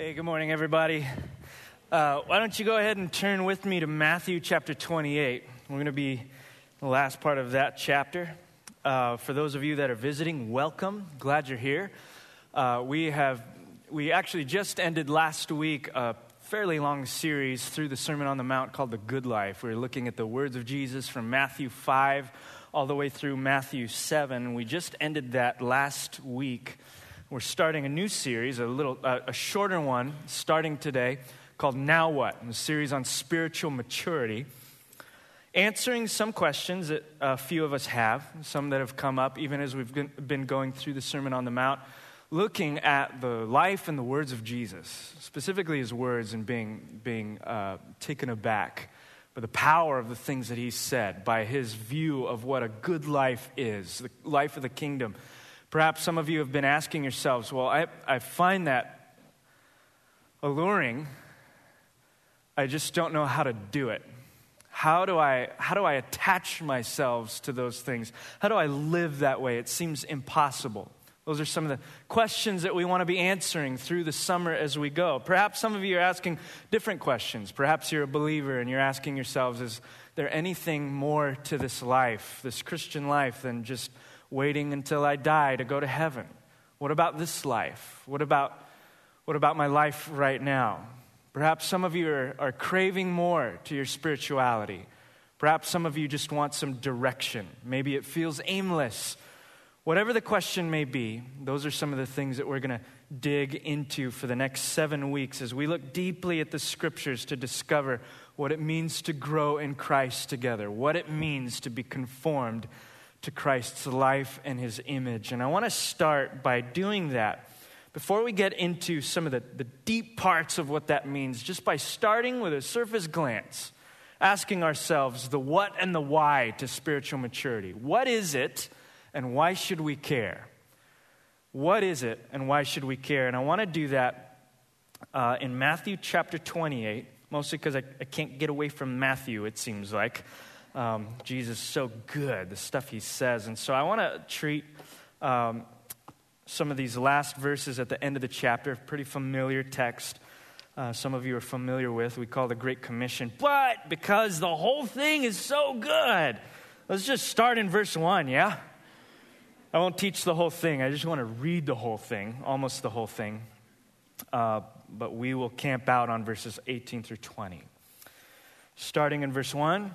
Hey, good morning, everybody. Uh, why don't you go ahead and turn with me to Matthew chapter 28? We're going to be the last part of that chapter. Uh, for those of you that are visiting, welcome. Glad you're here. Uh, we have we actually just ended last week a fairly long series through the Sermon on the Mount called the Good Life. We are looking at the words of Jesus from Matthew 5 all the way through Matthew 7. We just ended that last week. We're starting a new series, a little, uh, a shorter one, starting today, called Now What? A series on spiritual maturity, answering some questions that a few of us have, some that have come up even as we've been going through the Sermon on the Mount, looking at the life and the words of Jesus, specifically his words, and being being uh, taken aback by the power of the things that he said, by his view of what a good life is, the life of the kingdom Perhaps some of you have been asking yourselves, well, I, I find that alluring. I just don't know how to do it. How do, I, how do I attach myself to those things? How do I live that way? It seems impossible. Those are some of the questions that we want to be answering through the summer as we go. Perhaps some of you are asking different questions. Perhaps you're a believer and you're asking yourselves, is there anything more to this life, this Christian life, than just waiting until I die to go to heaven? What about this life? What about, what about my life right now? Perhaps some of you are, are craving more to your spirituality. Perhaps some of you just want some direction. Maybe it feels aimless. Whatever the question may be, those are some of the things that we're going to dig into for the next seven weeks as we look deeply at the scriptures to discover what it means to grow in Christ together, what it means to be conformed to Christ's life and his image. And I want to start by doing that. Before we get into some of the, the deep parts of what that means, just by starting with a surface glance, asking ourselves the what and the why to spiritual maturity. What is it and why should we care? What is it and why should we care? And I want to do that uh, in Matthew chapter 28, mostly because I, I can't get away from Matthew, it seems like. Um, Jesus so good, the stuff he says. And so I want to treat um, some of these last verses at the end of the chapter, pretty familiar text. Uh, some of you are familiar with, we call the Great Commission. But because the whole thing is so good, let's just start in verse 1, yeah? I won't teach the whole thing. I just want to read the whole thing, almost the whole thing. Uh, but we will camp out on verses 18 through 20. Starting in verse 1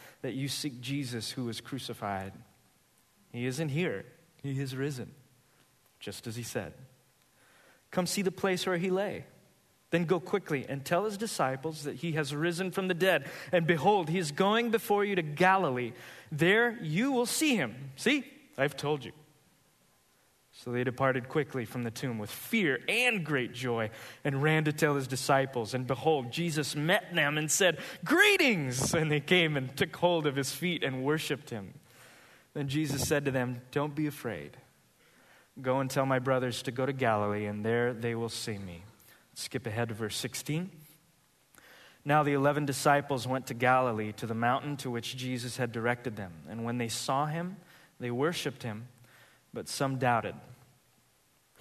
that you seek Jesus who was crucified. He isn't here, he is risen, just as he said. Come see the place where he lay. Then go quickly and tell his disciples that he has risen from the dead. And behold, he is going before you to Galilee. There you will see him. See, I've told you. So they departed quickly from the tomb with fear and great joy and ran to tell his disciples. And behold, Jesus met them and said, Greetings! And they came and took hold of his feet and worshiped him. Then Jesus said to them, Don't be afraid. Go and tell my brothers to go to Galilee, and there they will see me. skip ahead to verse 16. Now the eleven disciples went to Galilee, to the mountain to which Jesus had directed them. And when they saw him, they worshiped him, but some doubted.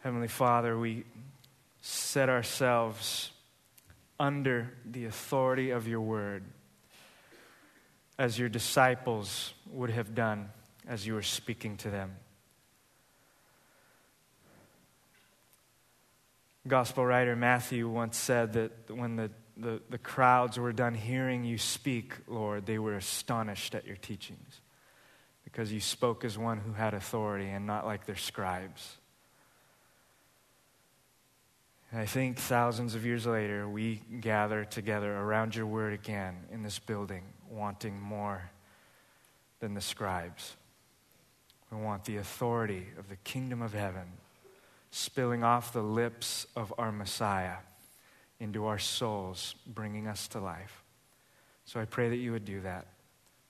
Heavenly Father, we set ourselves under the authority of your word, as your disciples would have done as you were speaking to them. Gospel writer Matthew once said that when the, the, the crowds were done hearing you speak, Lord, they were astonished at your teachings because you spoke as one who had authority and not like their scribes. And I think thousands of years later, we gather together around your word again in this building, wanting more than the scribes. We want the authority of the kingdom of heaven spilling off the lips of our Messiah into our souls, bringing us to life. So I pray that you would do that.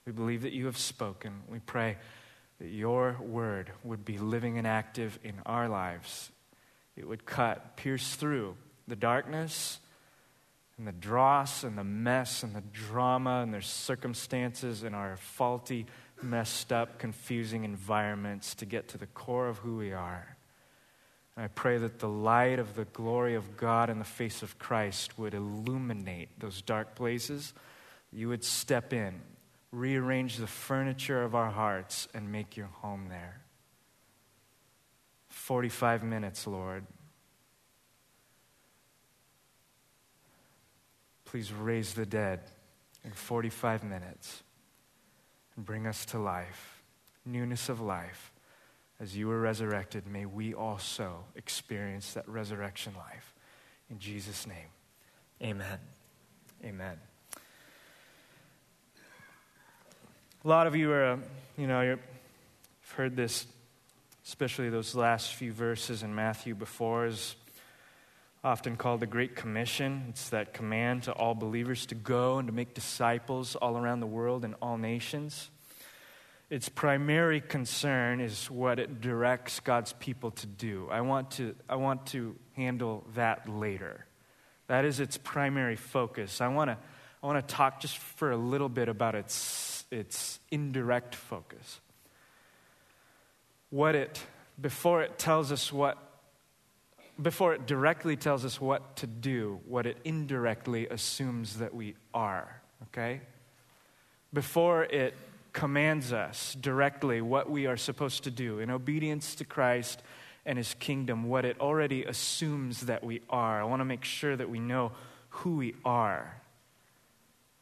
We believe that you have spoken. We pray that your word would be living and active in our lives. It would cut, pierce through the darkness and the dross and the mess and the drama and their circumstances and our faulty, messed up, confusing environments to get to the core of who we are. And I pray that the light of the glory of God in the face of Christ would illuminate those dark places. You would step in, rearrange the furniture of our hearts, and make your home there. 45 minutes, Lord. Please raise the dead in 45 minutes and bring us to life, newness of life as you were resurrected, may we also experience that resurrection life. In Jesus' name, amen. Amen. A lot of you are, uh, you know, you've heard this, especially those last few verses in Matthew before, is often called the Great Commission. It's that command to all believers to go and to make disciples all around the world in all nations its primary concern is what it directs God's people to do. I want to, I want to handle that later. That is its primary focus. I want to, I want to talk just for a little bit about its, its indirect focus. What it, before it tells us what, before it directly tells us what to do, what it indirectly assumes that we are, okay? Before it commands us directly what we are supposed to do in obedience to Christ and his kingdom, what it already assumes that we are. I want to make sure that we know who we are,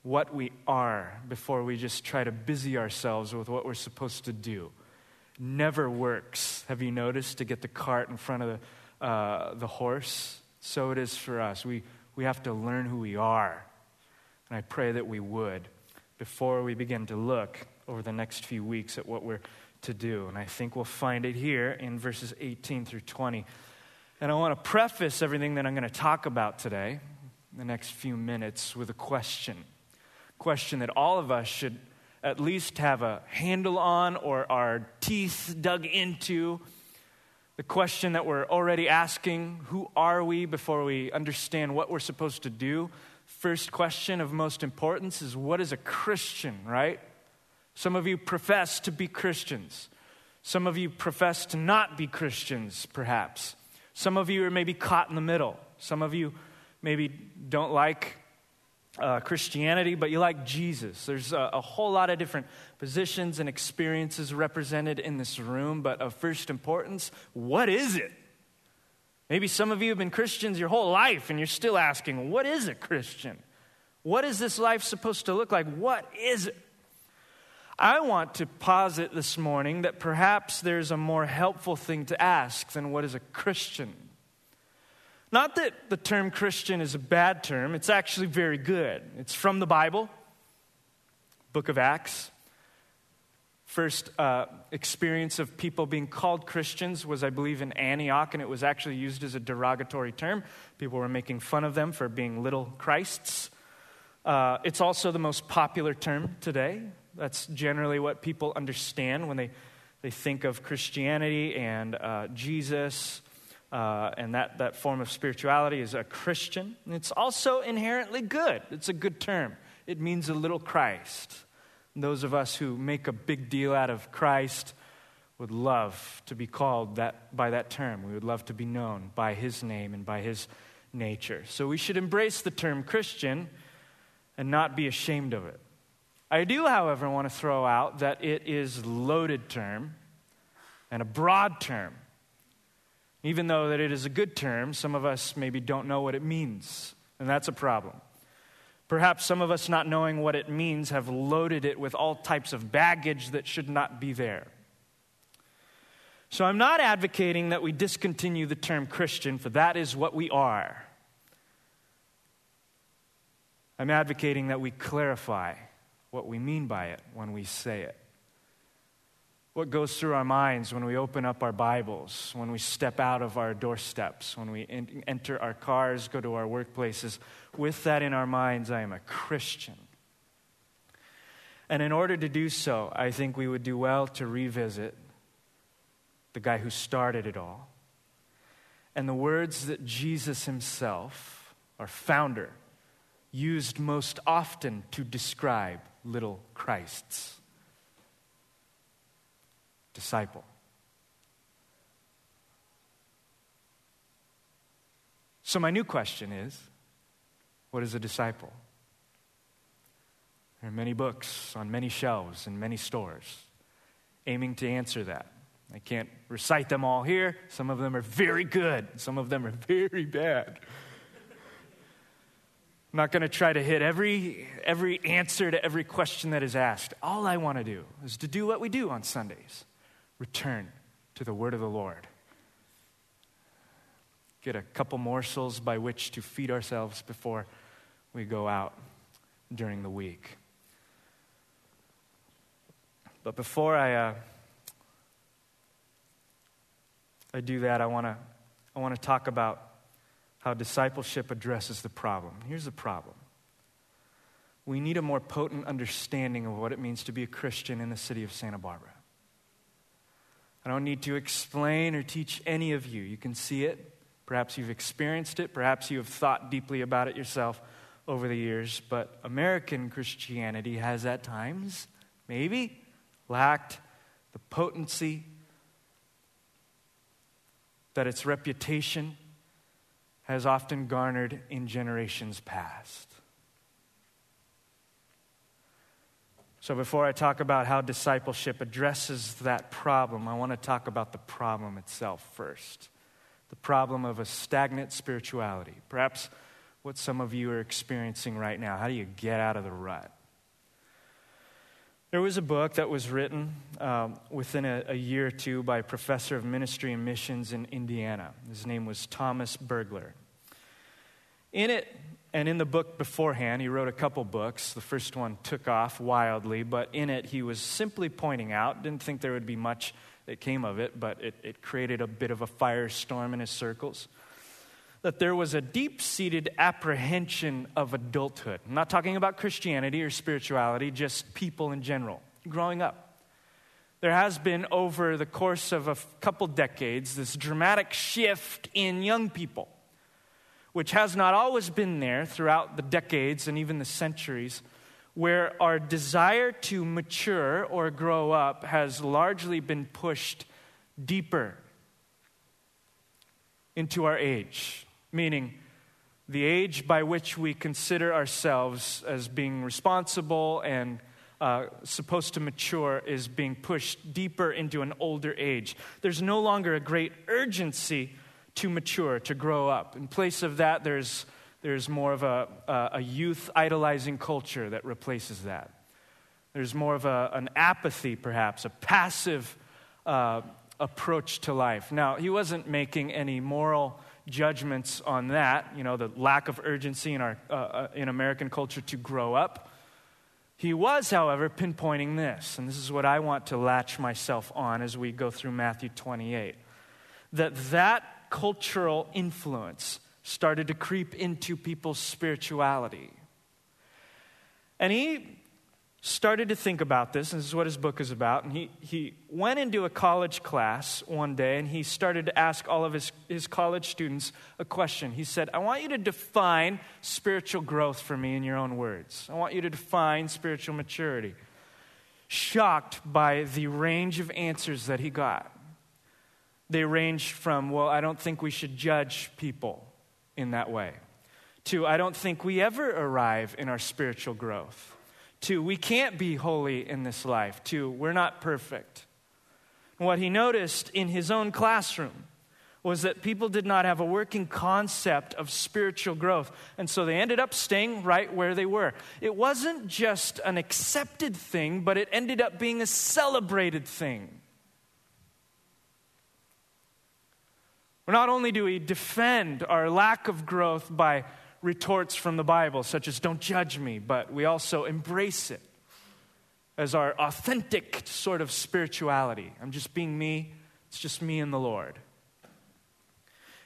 what we are, before we just try to busy ourselves with what we're supposed to do. Never works, have you noticed, to get the cart in front of the, uh, the horse? So it is for us. We, we have to learn who we are. And I pray that we would before we begin to look over the next few weeks at what we're to do. And I think we'll find it here in verses 18 through 20. And I want to preface everything that I'm going to talk about today, the next few minutes, with a question. Question that all of us should at least have a handle on or our teeth dug into. The question that we're already asking who are we before we understand what we're supposed to do? First question of most importance is what is a Christian, right? Some of you profess to be Christians. Some of you profess to not be Christians, perhaps. Some of you are maybe caught in the middle. Some of you maybe don't like uh, Christianity, but you like Jesus. There's a, a, whole lot of different positions and experiences represented in this room, but of first importance, what is it? Maybe some of you have been Christians your whole life and you're still asking, what is a Christian? What is this life supposed to look like? What is it? I want to posit this morning that perhaps there's a more helpful thing to ask than what is a Christian. Not that the term Christian is a bad term, it's actually very good. It's from the Bible, book of Acts. First uh, experience of people being called Christians was, I believe, in Antioch, and it was actually used as a derogatory term. People were making fun of them for being little Christs. Uh, it's also the most popular term today. That's generally what people understand when they, they think of Christianity and uh, Jesus. Uh, and that, that form of spirituality is a Christian. And it's also inherently good. It's a good term. It means a little Christ. And those of us who make a big deal out of Christ would love to be called that, by that term. We would love to be known by his name and by his nature. So we should embrace the term Christian and not be ashamed of it. I do, however, want to throw out that it is loaded term and a broad term. Even though that it is a good term, some of us maybe don't know what it means, and that's a problem. Perhaps some of us, not knowing what it means, have loaded it with all types of baggage that should not be there. So I'm not advocating that we discontinue the term Christian, for that is what we are. I'm advocating that we clarify what we mean by it when we say it. What goes through our minds when we open up our Bibles, when we step out of our doorsteps, when we enter our cars, go to our workplaces. With that in our minds, I am a Christian. And in order to do so, I think we would do well to revisit the guy who started it all and the words that Jesus himself, our founder, used most often to describe little Christs disciple. So, my new question is what is a disciple? There are many books on many shelves in many stores aiming to answer that. I can't recite them all here. Some of them are very good, some of them are very bad. I'm not going to try to hit every, every answer to every question that is asked. All I want to do is to do what we do on Sundays return to the word of the Lord. Get a couple morsels by which to feed ourselves before we go out during the week. But before I, uh, I do that, I want to I want to talk about how discipleship addresses the problem. Here's the problem we need a more potent understanding of what it means to be a Christian in the city of Santa Barbara. I don't need to explain or teach any of you. You can see it. Perhaps you've experienced it. Perhaps you have thought deeply about it yourself over the years. But American Christianity has at times, maybe, lacked the potency that its reputation has often garnered in generations past. So, before I talk about how discipleship addresses that problem, I want to talk about the problem itself first the problem of a stagnant spirituality. Perhaps what some of you are experiencing right now. How do you get out of the rut? There was a book that was written um, within a, a, year or two by a professor of ministry and missions in Indiana. His name was Thomas Bergler. In it, and in the book beforehand, he wrote a couple books. The first one took off wildly, but in it, he was simply pointing out, didn't think there would be much that came of it, but it, it created a bit of a firestorm in his circles. That there was a deep seated apprehension of adulthood. I'm not talking about Christianity or spirituality, just people in general, growing up. There has been, over the course of a couple decades, this dramatic shift in young people which has not always been there throughout the decades and even the centuries, where our desire to mature or grow up has largely been pushed deeper into our age, meaning the age by which we consider ourselves as being responsible and uh, supposed to mature is being pushed deeper into an older age. There's no longer a great urgency to mature, to grow up. In place of that, there's, there's more of a, a youth idolizing culture that replaces that. There's more of a, an apathy, perhaps, a passive uh, approach to life. Now, he wasn't making any moral judgments on that, you know, the lack of urgency in, our, uh, uh, in American culture to grow up. He was, however, pinpointing this, and this is what I want to latch myself on as we go through Matthew 28 that that cultural influence started to creep into people's spirituality. And he started to think about this, and this is what his book is about. And he, he went into a college class one day and he started to ask all of his, his college students a question. He said, I want you to define spiritual growth for me in your own words. I want you to define spiritual maturity. Shocked by the range of answers that he got. They range from, well, I don't think we should judge people in that way, to, I don't think we ever arrive in our spiritual growth, to, we can't be holy in this life, to, we're not perfect. what he noticed in his own classroom was that people did not have a working concept of spiritual growth. And so they ended up staying right where they were. It wasn't just an accepted thing, but it ended up being a celebrated thing. Not only do we defend our lack of growth by retorts from the Bible, such as, don't judge me, but we also embrace it as our authentic sort of spirituality. I'm just being me, it's just me and the Lord.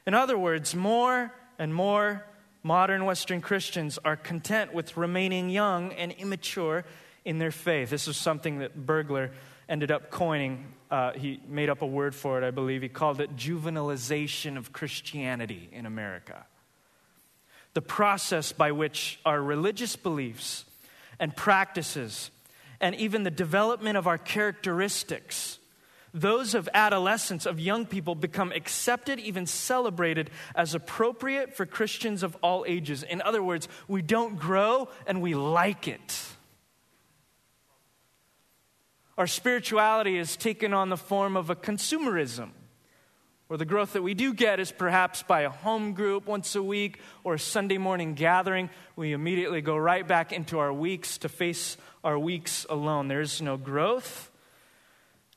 In other words, more and more modern Western Christians are content with remaining young and immature in their faith. This is something that Bergler ended up coining. Uh, he made up a word for it, I believe. He called it juvenilization of Christianity in America. The process by which our religious beliefs and practices, and even the development of our characteristics, those of adolescents, of young people, become accepted, even celebrated as appropriate for Christians of all ages. In other words, we don't grow and we like it. Our spirituality is taken on the form of a consumerism, where the growth that we do get is perhaps by a home group once a week or a Sunday morning gathering. We immediately go right back into our weeks to face our weeks alone. There's no growth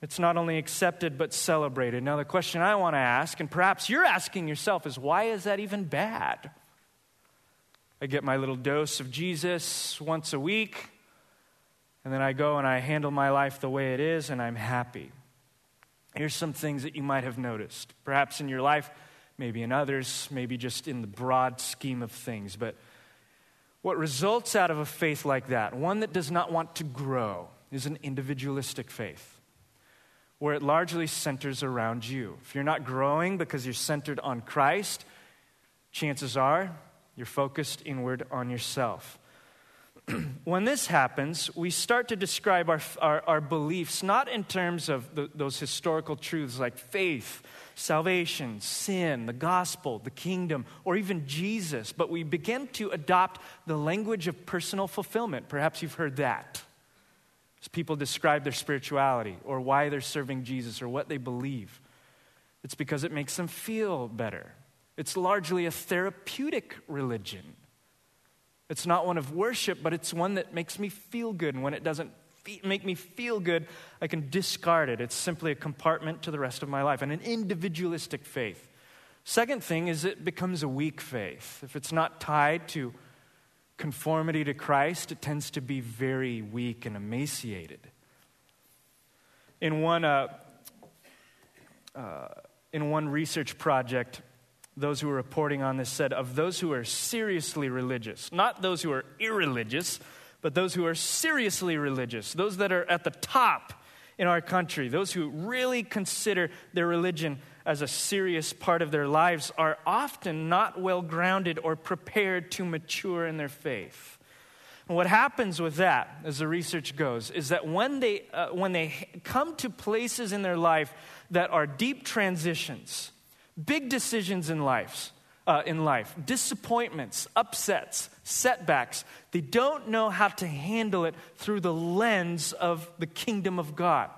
it's not only accepted, but celebrated. Now, the question I want to ask, and perhaps you're asking yourself, is why is that even bad? I get my little dose of Jesus once a week, and then I go and I handle my life the way it is, and I'm happy. Here's some things that you might have noticed, perhaps in your life, maybe in others, maybe just in the broad scheme of things. But what results out of a faith like that, one that does not want to grow, is an individualistic faith where it largely centers around you. If you're not growing because you're centered on Christ, chances are you're focused inward on yourself. when this happens, we start to describe our, our, our beliefs not in terms of the, those historical truths like faith, salvation, sin, the gospel, the kingdom, or even Jesus, but we begin to adopt the language of personal fulfillment. Perhaps you've heard that as people describe their spirituality or why they're serving Jesus or what they believe. It's because it makes them feel better. It's largely a therapeutic religion. It's not one of worship, but it's one that makes me feel good. And when it doesn't make me feel good, I can discard it. It's simply a compartment to the rest of my life and an individualistic faith. Second thing is it becomes a weak faith. If it's not tied to conformity to Christ, it tends to be very weak and emaciated. In one, uh, uh, in one research project, those who were reporting on this said of those who are seriously religious, not those who are irreligious, but those who are seriously religious, those that are at the top in our country, those who really consider their religion as a serious part of their lives are often not well grounded or prepared to mature in their faith. And what happens with that, as the research goes, is that when they, uh, when they come to places in their life that are deep transitions, big decisions in lives, uh, in life, disappointments, upsets, setbacks, they don't know how to handle it through the lens of the kingdom of God.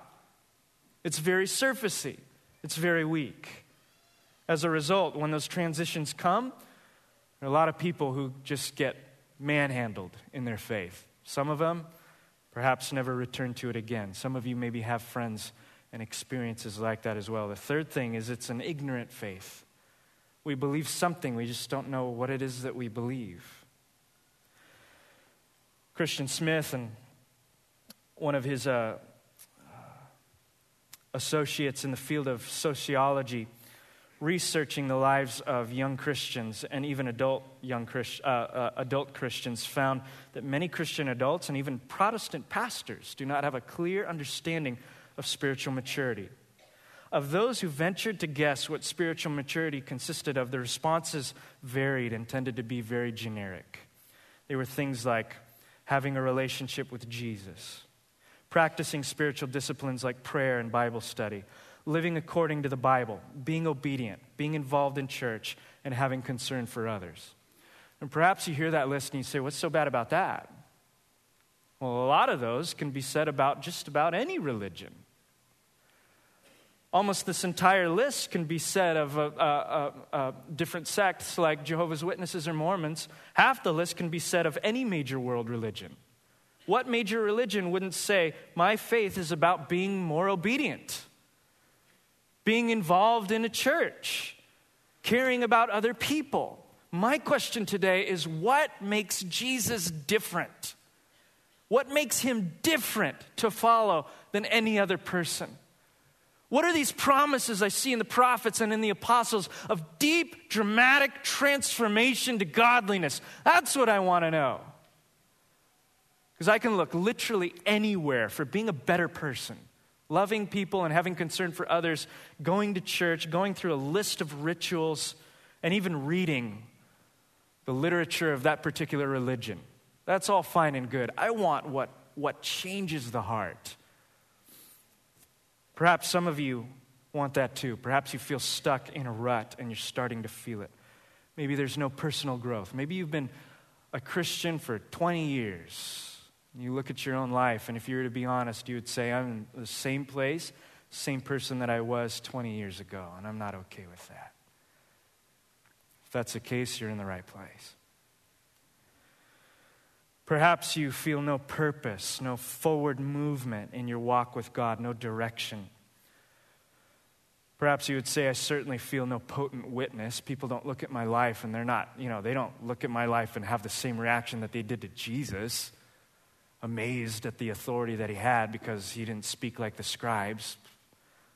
It's very surfacey. It's very weak. As a result, when those transitions come, there are a lot of people who just get manhandled in their faith. Some of them perhaps never return to it again. Some of you maybe have friends and experiences like that as well. The third thing is it's an ignorant faith. We believe something, we just don't know what it is that we believe. Christian Smith and one of his uh, associates in the field of sociology researching the lives of young Christians and even adult young Christ, uh, uh, adult Christians found that many Christian adults and even Protestant pastors do not have a clear understanding of spiritual maturity. Of those who ventured to guess what spiritual maturity consisted of, the responses varied and tended to be very generic. They were things like having a relationship with Jesus, practicing spiritual disciplines like prayer and Bible study, living according to the Bible, being obedient, being involved in church, and having concern for others. And perhaps you hear that list and you say, What's so bad about that? Well, a lot of those can be said about just about any religion. Almost this entire list can be said of uh, uh, uh, different sects like Jehovah's Witnesses or Mormons. Half the list can be said of any major world religion. What major religion wouldn't say, My faith is about being more obedient, being involved in a church, caring about other people? My question today is what makes Jesus different? What makes him different to follow than any other person? What are these promises I see in the prophets and in the apostles of deep, dramatic transformation to godliness? That's what I want to know. Because I can look literally anywhere for being a better person, loving people and having concern for others, going to church, going through a list of rituals, and even reading the literature of that particular religion. That's all fine and good. I want what, what changes the heart. Perhaps some of you want that too. Perhaps you feel stuck in a rut and you're starting to feel it. Maybe there's no personal growth. Maybe you've been a Christian for 20 years. You look at your own life, and if you were to be honest, you would say, I'm in the same place, same person that I was 20 years ago, and I'm not okay with that. If that's the case, you're in the right place. Perhaps you feel no purpose, no forward movement in your walk with God, no direction. Perhaps you would say, I certainly feel no potent witness. People don't look at my life and they're not, you know, they don't look at my life and have the same reaction that they did to Jesus, amazed at the authority that he had because he didn't speak like the scribes.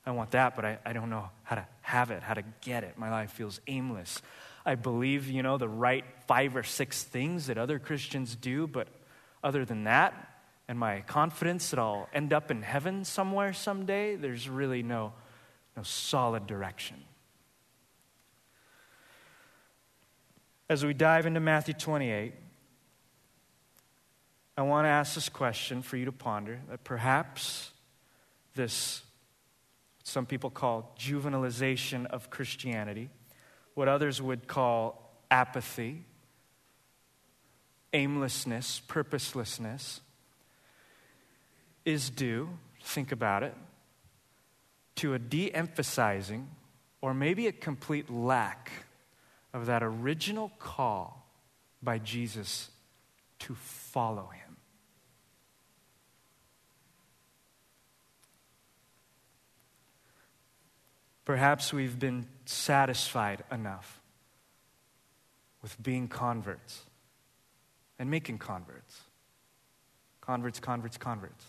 I want that, but I, I don't know how to have it, how to get it. My life feels aimless. I believe, you know, the right five or six things that other Christians do, but other than that, and my confidence that I'll end up in heaven somewhere someday, there's really no, no solid direction. As we dive into Matthew 28, I want to ask this question for you to ponder that perhaps this, some people call juvenilization of Christianity, what others would call apathy, aimlessness, purposelessness, is due, think about it, to a de emphasizing or maybe a complete lack of that original call by Jesus to follow him. Perhaps we've been satisfied enough with being converts and making converts. Converts, converts, converts.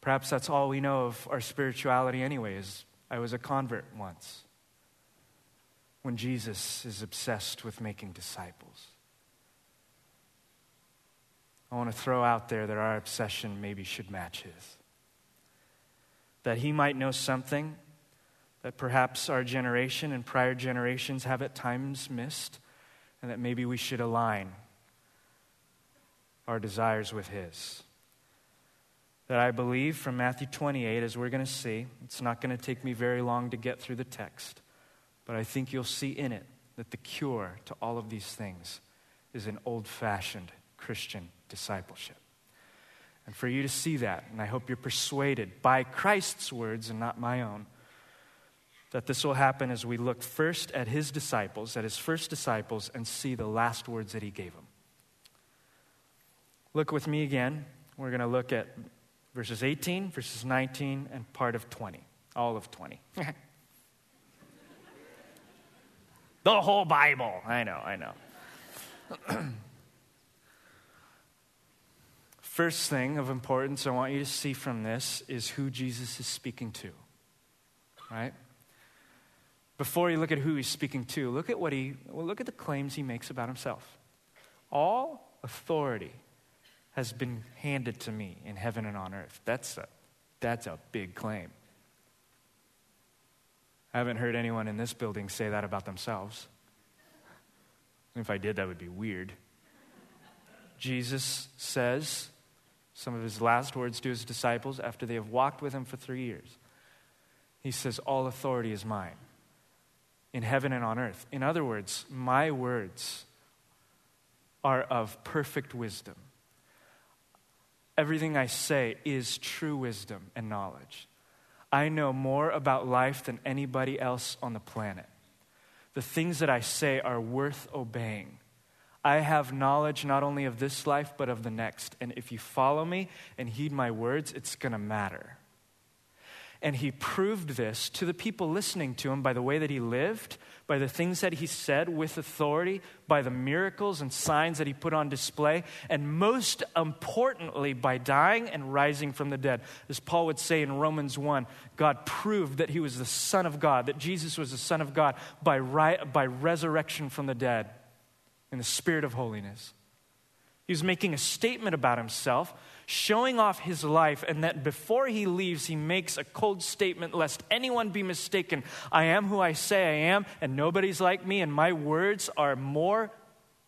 Perhaps that's all we know of our spirituality, anyways. I was a convert once. When Jesus is obsessed with making disciples. I want to throw out there that our obsession maybe should match his. That he might know something that perhaps our generation and prior generations have at times missed, and that maybe we should align our desires with His. That I believe from Matthew 28, as we're going to see, it's not going to take me very long to get through the text, but I think you'll see in it that the cure to all of these things is an old fashioned Christian discipleship. And for you to see that, and I hope you're persuaded by Christ's words and not my own, that this will happen as we look first at his disciples, at his first disciples, and see the last words that he gave them. Look with me again. We're going to look at verses 18, verses 19, and part of 20. All of 20. the whole Bible. I know, I know. First thing of importance I want you to see from this is who Jesus is speaking to. Right? Before you look at who he's speaking to, look at what he well, look at the claims he makes about himself. All authority has been handed to me in heaven and on earth. That's a, that's a big claim. I haven't heard anyone in this building say that about themselves. If I did, that would be weird. Jesus says some of his last words to his disciples after they have walked with him for three years. He says, All authority is mine in heaven and on earth. In other words, my words are of perfect wisdom. Everything I say is true wisdom and knowledge. I know more about life than anybody else on the planet. The things that I say are worth obeying. I have knowledge not only of this life, but of the next. And if you follow me and heed my words, it's going to matter. And he proved this to the people listening to him by the way that he lived, by the things that he said with authority, by the miracles and signs that he put on display, and most importantly, by dying and rising from the dead. As Paul would say in Romans 1, God proved that he was the Son of God, that Jesus was the Son of God by, ri- by resurrection from the dead in the spirit of holiness. He was making a statement about himself showing off his life, and that before he leaves, he makes a cold statement lest anyone be mistaken. I am who I say I am, and nobody's like me, and my words are more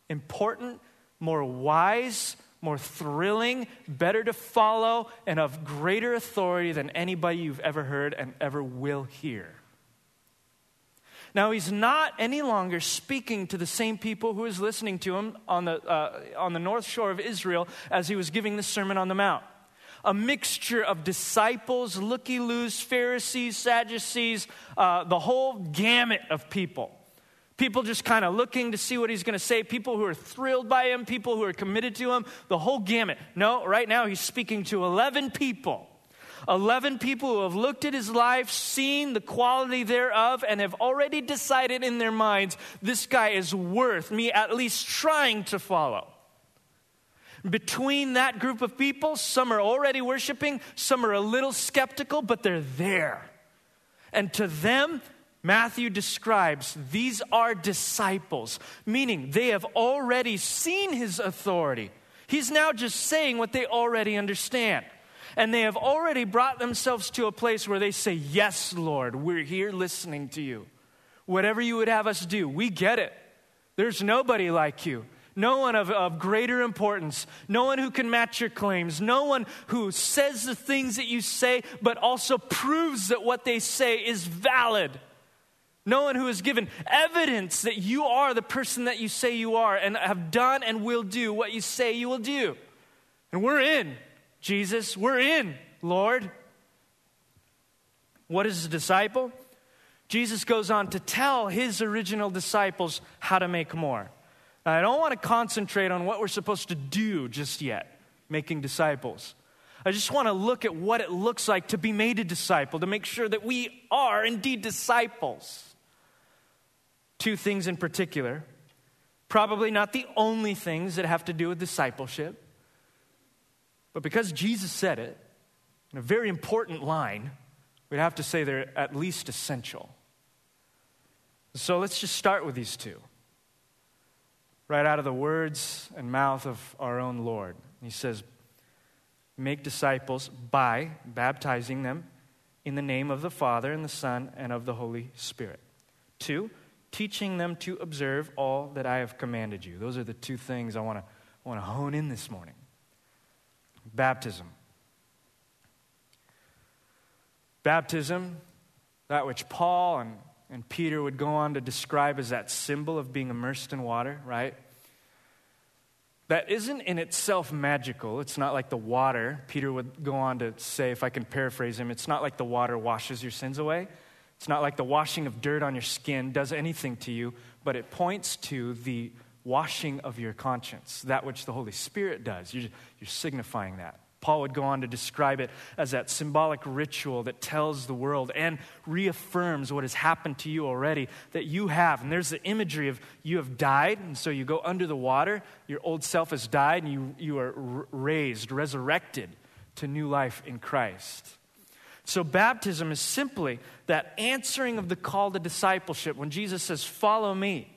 important, more wise, more thrilling, better to follow, and of greater authority than anybody you've ever heard and ever will hear. Now, he's not any longer speaking to the same people who was listening to him on the, uh, on the north shore of Israel as he was giving the Sermon on the Mount. A mixture of disciples, looky loos, Pharisees, Sadducees, uh, the whole gamut of people. People just kind of looking to see what he's going to say, people who are thrilled by him, people who are committed to him, the whole gamut. No, right now he's speaking to 11 people 11 people who have looked at his life, seen the quality thereof, and have already decided in their minds this guy is worth me at least trying to follow. Between that group of people, some are already worshiping, some are a little skeptical, but they're there. And to them, Matthew describes these are disciples, meaning they have already seen his authority. He's now just saying what they already understand. And they have already brought themselves to a place where they say, Yes, Lord, we're here listening to you. Whatever you would have us do, we get it. There's nobody like you. No one of, of greater importance. No one who can match your claims. No one who says the things that you say, but also proves that what they say is valid. No one who has given evidence that you are the person that you say you are and have done and will do what you say you will do. And we're in. Jesus, we're in, Lord. What is a disciple? Jesus goes on to tell his original disciples how to make more. I don't want to concentrate on what we're supposed to do just yet, making disciples. I just want to look at what it looks like to be made a disciple, to make sure that we are indeed disciples. Two things in particular, probably not the only things that have to do with discipleship. But because Jesus said it, in a very important line, we'd have to say they're at least essential. So let's just start with these two. Right out of the words and mouth of our own Lord. He says, Make disciples by baptizing them in the name of the Father and the Son and of the Holy Spirit. Two, teaching them to observe all that I have commanded you. Those are the two things I want to, want to hone in this morning baptism. Baptism, that which Paul and, and Peter would go on to describe as that symbol of being immersed in water, right? That isn't in itself magical. It's not like the water, Peter would go on to say, if I can paraphrase him, it's not like the water washes your sins away. It's not like the washing of dirt on your skin does anything to you, but it points to the washing of your conscience, that which the Holy Spirit does. You're, you're signifying that. Paul would go on to describe it as that symbolic ritual that tells the world and reaffirms what has happened to you already that you have. And there's the imagery of you have died, and so you go under the water, your old self has died, and you, you are raised, resurrected to new life in Christ. So, baptism is simply that answering of the call to discipleship when Jesus says, Follow me.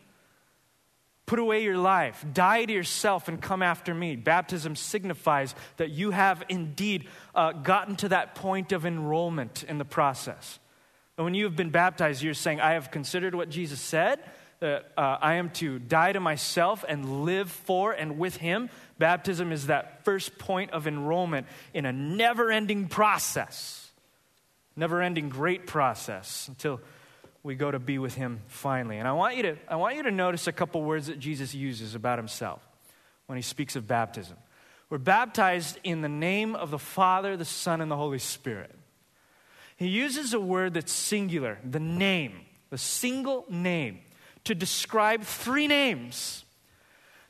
Put away your life, die to yourself, and come after me. Baptism signifies that you have indeed uh, gotten to that point of enrollment in the process. And when you have been baptized, you're saying, I have considered what Jesus said, that uh, I am to die to myself and live for and with Him. Baptism is that first point of enrollment in a never ending process, never ending great process until we go to be with him finally. And I want you to, I want you to notice a couple words that Jesus uses about himself when he speaks of baptism. We're baptized in the name of the Father, the Son, and the Holy Spirit. he uses a word that's singular, the name, the single name, to describe three names.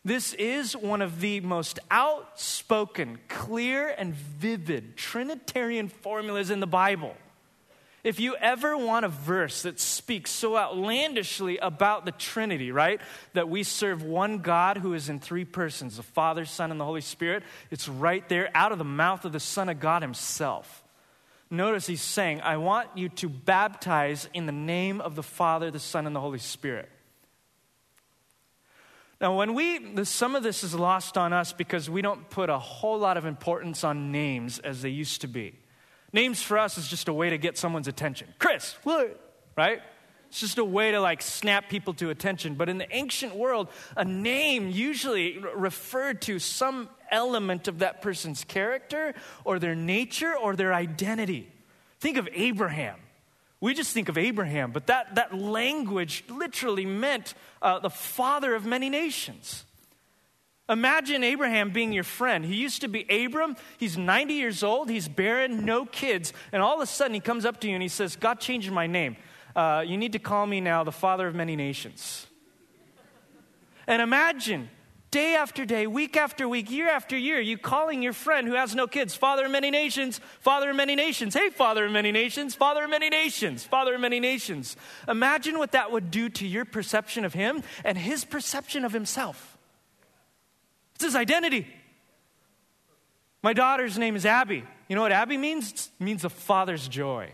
This is one of the most outspoken, clear, and vivid Trinitarian formulas in the Bible. If you ever want a verse that speaks so outlandishly about the Trinity, right? That we serve one God who is in three persons the Father, Son, and the Holy Spirit, it's right there out of the mouth of the Son of God Himself. Notice He's saying, I want you to baptize in the name of the Father, the Son, and the Holy Spirit. Now, when we, some of this is lost on us because we don't put a whole lot of importance on names as they used to be. Names for us is just a way to get someone's attention. Chris, what? Right? It's just a way to like snap people to attention. But in the ancient world, a name usually referred to some element of that person's character or their nature or their identity. Think of Abraham. We just think of Abraham, but that, that language literally meant uh, the father of many nations. Imagine Abraham being your friend. He used to be Abram. He's 90 years old. He's barren, no kids. And all of a sudden, he comes up to you and he says, God changed my name. Uh, you need to call me now the father of many nations. And imagine day after day, week after week, year after year, you calling your friend who has no kids, Father of many nations, Father of many nations. Hey, Father of many nations, Father of many nations, Father of many nations. Imagine what that would do to your perception of him and his perception of himself. It's his identity. My daughter's name is Abby. You know what Abby means? It means the father's joy.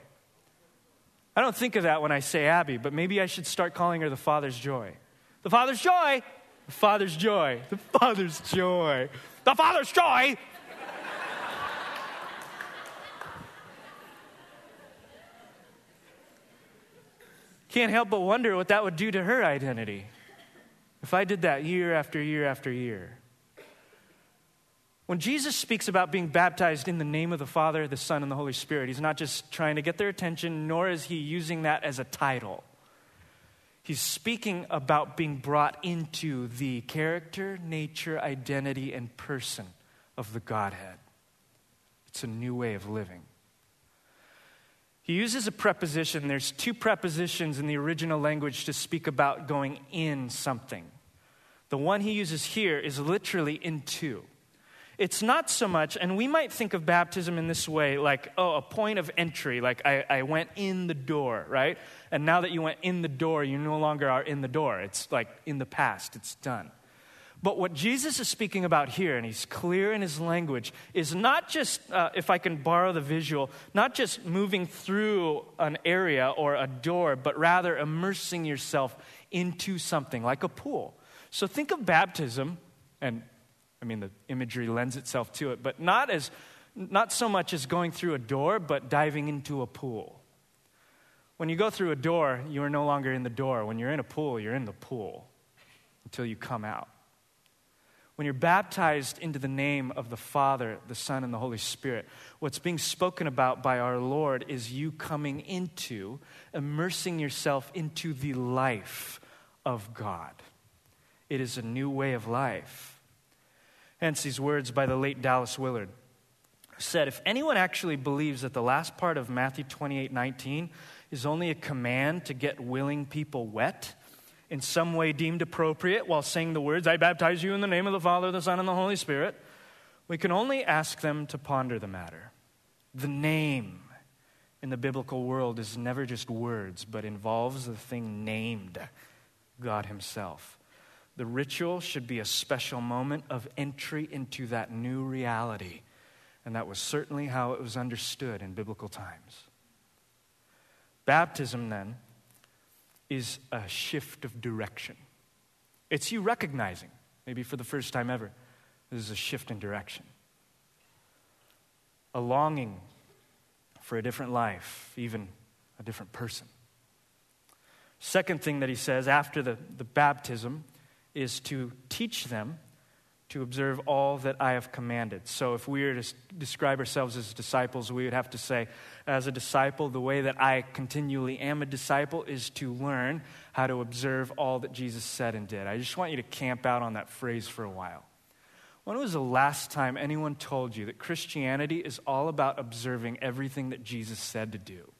I don't think of that when I say Abby, but maybe I should start calling her the father's joy. The father's joy the Father's joy. The Father's joy. The Father's joy. Can't help but wonder what that would do to her identity if I did that year after year after year. When Jesus speaks about being baptized in the name of the Father, the Son, and the Holy Spirit, he's not just trying to get their attention, nor is he using that as a title. He's speaking about being brought into the character, nature, identity, and person of the Godhead. It's a new way of living. He uses a preposition. There's two prepositions in the original language to speak about going in something. The one he uses here is literally into. It's not so much, and we might think of baptism in this way like, oh, a point of entry, like I, I went in the door, right? And now that you went in the door, you no longer are in the door. It's like in the past, it's done. But what Jesus is speaking about here, and he's clear in his language, is not just, uh, if I can borrow the visual, not just moving through an area or a door, but rather immersing yourself into something like a pool. So think of baptism, and I mean, the imagery lends itself to it, but not as not so much as going through a door, but diving into a pool. When you go through a door, you are no longer in the door. When you're in a pool, you're in the pool until you come out. When you're baptized into the name of the Father, the Son, and the Holy Spirit, what's being spoken about by our Lord is you coming into, immersing yourself into the life of God. It is a new way of life. Hence, these words by the late Dallas Willard said if anyone actually believes that the last part of Matthew 28 19 is only a command to get willing people wet, in some way deemed appropriate, while saying the words, I baptize you in the name of the Father, the Son, and the Holy Spirit, we can only ask them to ponder the matter. The name in the biblical world is never just words, but involves the thing named God Himself. The ritual should be a special moment of entry into that new reality. And that was certainly how it was understood in biblical times. Baptism, then, is a shift of direction. It's you recognizing, maybe for the first time ever, this is a shift in direction. A longing for a different life, even a different person. Second thing that he says after the, the baptism is to teach them to observe all that I have commanded. So, if we were to describe ourselves as disciples, we would have to say, as a disciple, the way that I continually am a disciple is to learn how to observe all that Jesus said and did. I just want you to camp out on that phrase for a while. When was the last time anyone told you that Christianity is all about observing everything that Jesus said to do?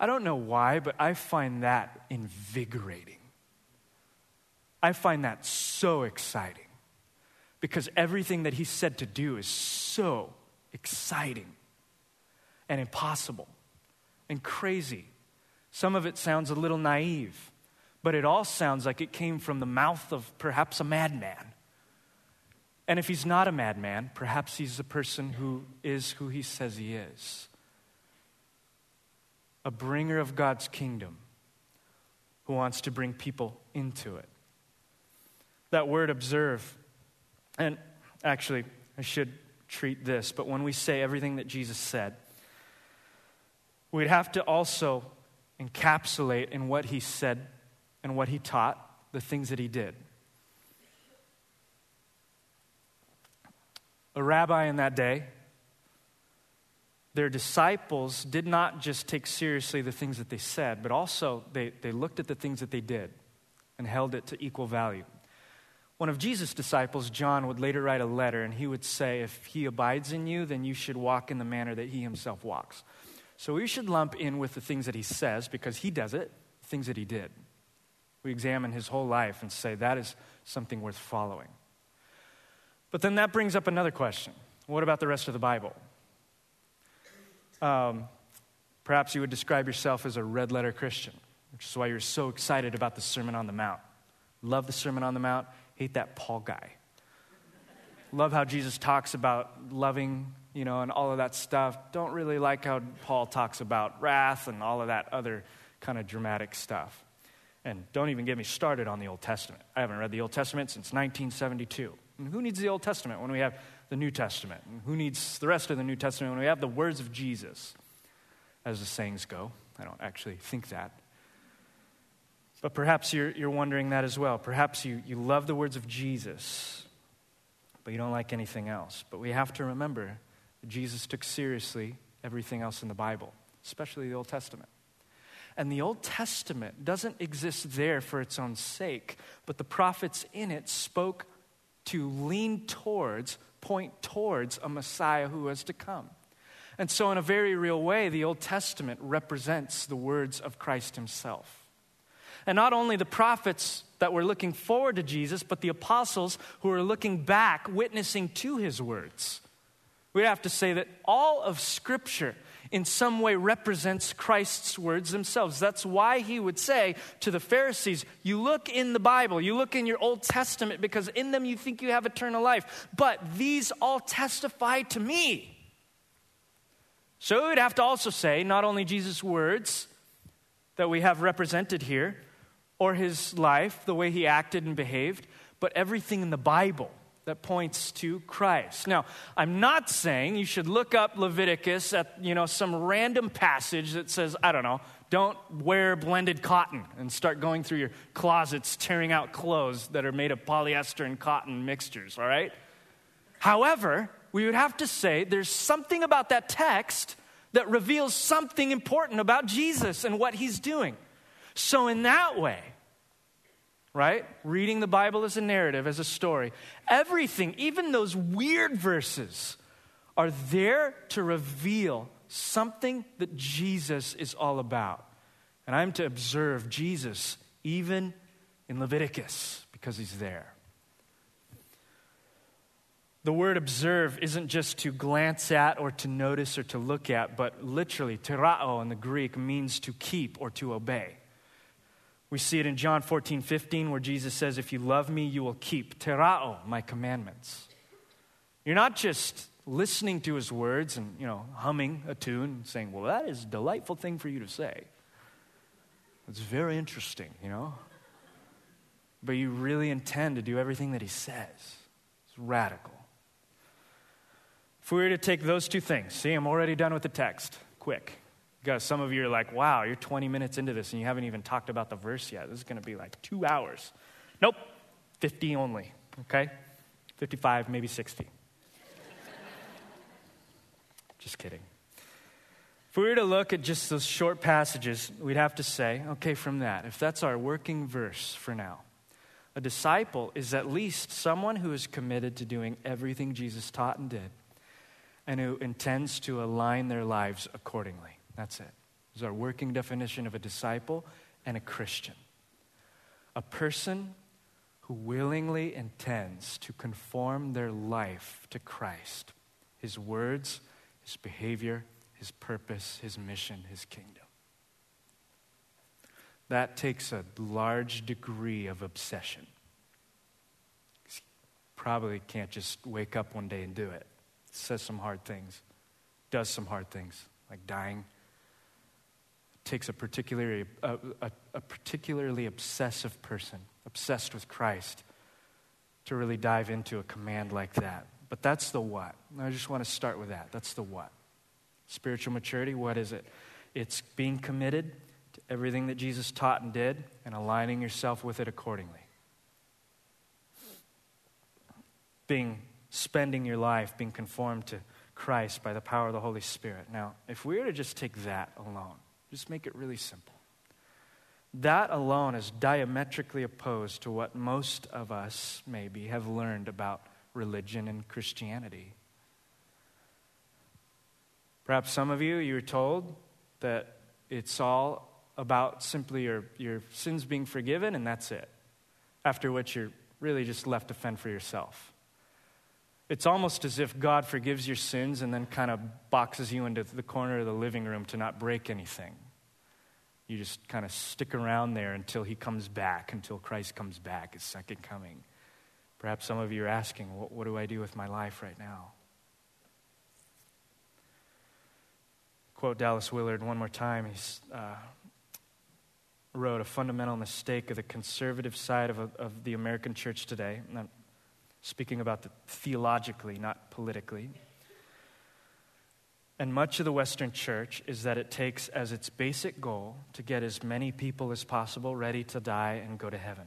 I don't know why, but I find that invigorating. I find that so exciting because everything that he said to do is so exciting and impossible and crazy. Some of it sounds a little naive, but it all sounds like it came from the mouth of perhaps a madman. And if he's not a madman, perhaps he's the person who is who he says he is a bringer of God's kingdom who wants to bring people into it. That word observe, and actually, I should treat this, but when we say everything that Jesus said, we'd have to also encapsulate in what he said and what he taught the things that he did. A rabbi in that day, their disciples did not just take seriously the things that they said, but also they, they looked at the things that they did and held it to equal value. One of Jesus' disciples, John, would later write a letter and he would say, If he abides in you, then you should walk in the manner that he himself walks. So we should lump in with the things that he says because he does it, things that he did. We examine his whole life and say that is something worth following. But then that brings up another question what about the rest of the Bible? Um, perhaps you would describe yourself as a red letter Christian, which is why you're so excited about the Sermon on the Mount. Love the Sermon on the Mount, hate that Paul guy. Love how Jesus talks about loving, you know, and all of that stuff. Don't really like how Paul talks about wrath and all of that other kind of dramatic stuff. And don't even get me started on the Old Testament. I haven't read the Old Testament since 1972. And who needs the Old Testament when we have the New Testament? And who needs the rest of the New Testament when we have the words of Jesus? As the sayings go. I don't actually think that. But perhaps you're, you're wondering that as well. Perhaps you, you love the words of Jesus, but you don't like anything else. But we have to remember that Jesus took seriously everything else in the Bible, especially the Old Testament. And the Old Testament doesn't exist there for its own sake, but the prophets in it spoke to lean towards, point towards a Messiah who was to come. And so, in a very real way, the Old Testament represents the words of Christ himself. And not only the prophets that were looking forward to Jesus, but the apostles who were looking back, witnessing to his words. We'd have to say that all of Scripture in some way represents Christ's words themselves. That's why he would say to the Pharisees, You look in the Bible, you look in your Old Testament, because in them you think you have eternal life, but these all testify to me. So we would have to also say not only Jesus' words that we have represented here, or his life, the way he acted and behaved, but everything in the Bible that points to Christ. Now, I'm not saying you should look up Leviticus at, you know, some random passage that says, I don't know, don't wear blended cotton and start going through your closets tearing out clothes that are made of polyester and cotton mixtures, all right? However, we would have to say there's something about that text that reveals something important about Jesus and what he's doing. So, in that way, right? Reading the Bible as a narrative, as a story. Everything, even those weird verses, are there to reveal something that Jesus is all about. And I'm to observe Jesus even in Leviticus because he's there. The word observe isn't just to glance at or to notice or to look at, but literally, terao in the Greek means to keep or to obey. We see it in John 14, 15, where Jesus says, If you love me, you will keep terao, my commandments. You're not just listening to his words and, you know, humming a tune saying, Well, that is a delightful thing for you to say. It's very interesting, you know? But you really intend to do everything that he says. It's radical. If we were to take those two things, see, I'm already done with the text. Quick. Because some of you are like, wow, you're 20 minutes into this and you haven't even talked about the verse yet. This is going to be like two hours. Nope, 50 only, okay? 55, maybe 60. just kidding. If we were to look at just those short passages, we'd have to say, okay, from that, if that's our working verse for now, a disciple is at least someone who is committed to doing everything Jesus taught and did and who intends to align their lives accordingly. That's it. it. is our working definition of a disciple and a Christian. A person who willingly intends to conform their life to Christ, his words, his behavior, his purpose, his mission, his kingdom. That takes a large degree of obsession. Probably can't just wake up one day and do it. Says some hard things, does some hard things, like dying. Takes a particularly, a, a, a particularly obsessive person, obsessed with Christ, to really dive into a command like that. But that's the what. I just want to start with that. That's the what. Spiritual maturity, what is it? It's being committed to everything that Jesus taught and did and aligning yourself with it accordingly. Being spending your life being conformed to Christ by the power of the Holy Spirit. Now, if we were to just take that alone, just make it really simple. That alone is diametrically opposed to what most of us maybe have learned about religion and Christianity. Perhaps some of you, you were told that it's all about simply your, your sins being forgiven and that's it. After which you're really just left to fend for yourself. It's almost as if God forgives your sins and then kind of boxes you into the corner of the living room to not break anything. You just kind of stick around there until He comes back, until Christ comes back, His second coming. Perhaps some of you are asking, what, what do I do with my life right now? Quote Dallas Willard one more time. He's uh, wrote a fundamental mistake of the conservative side of, of the American church today speaking about the theologically, not politically. And much of the Western church is that it takes as its basic goal to get as many people as possible ready to die and go to heaven.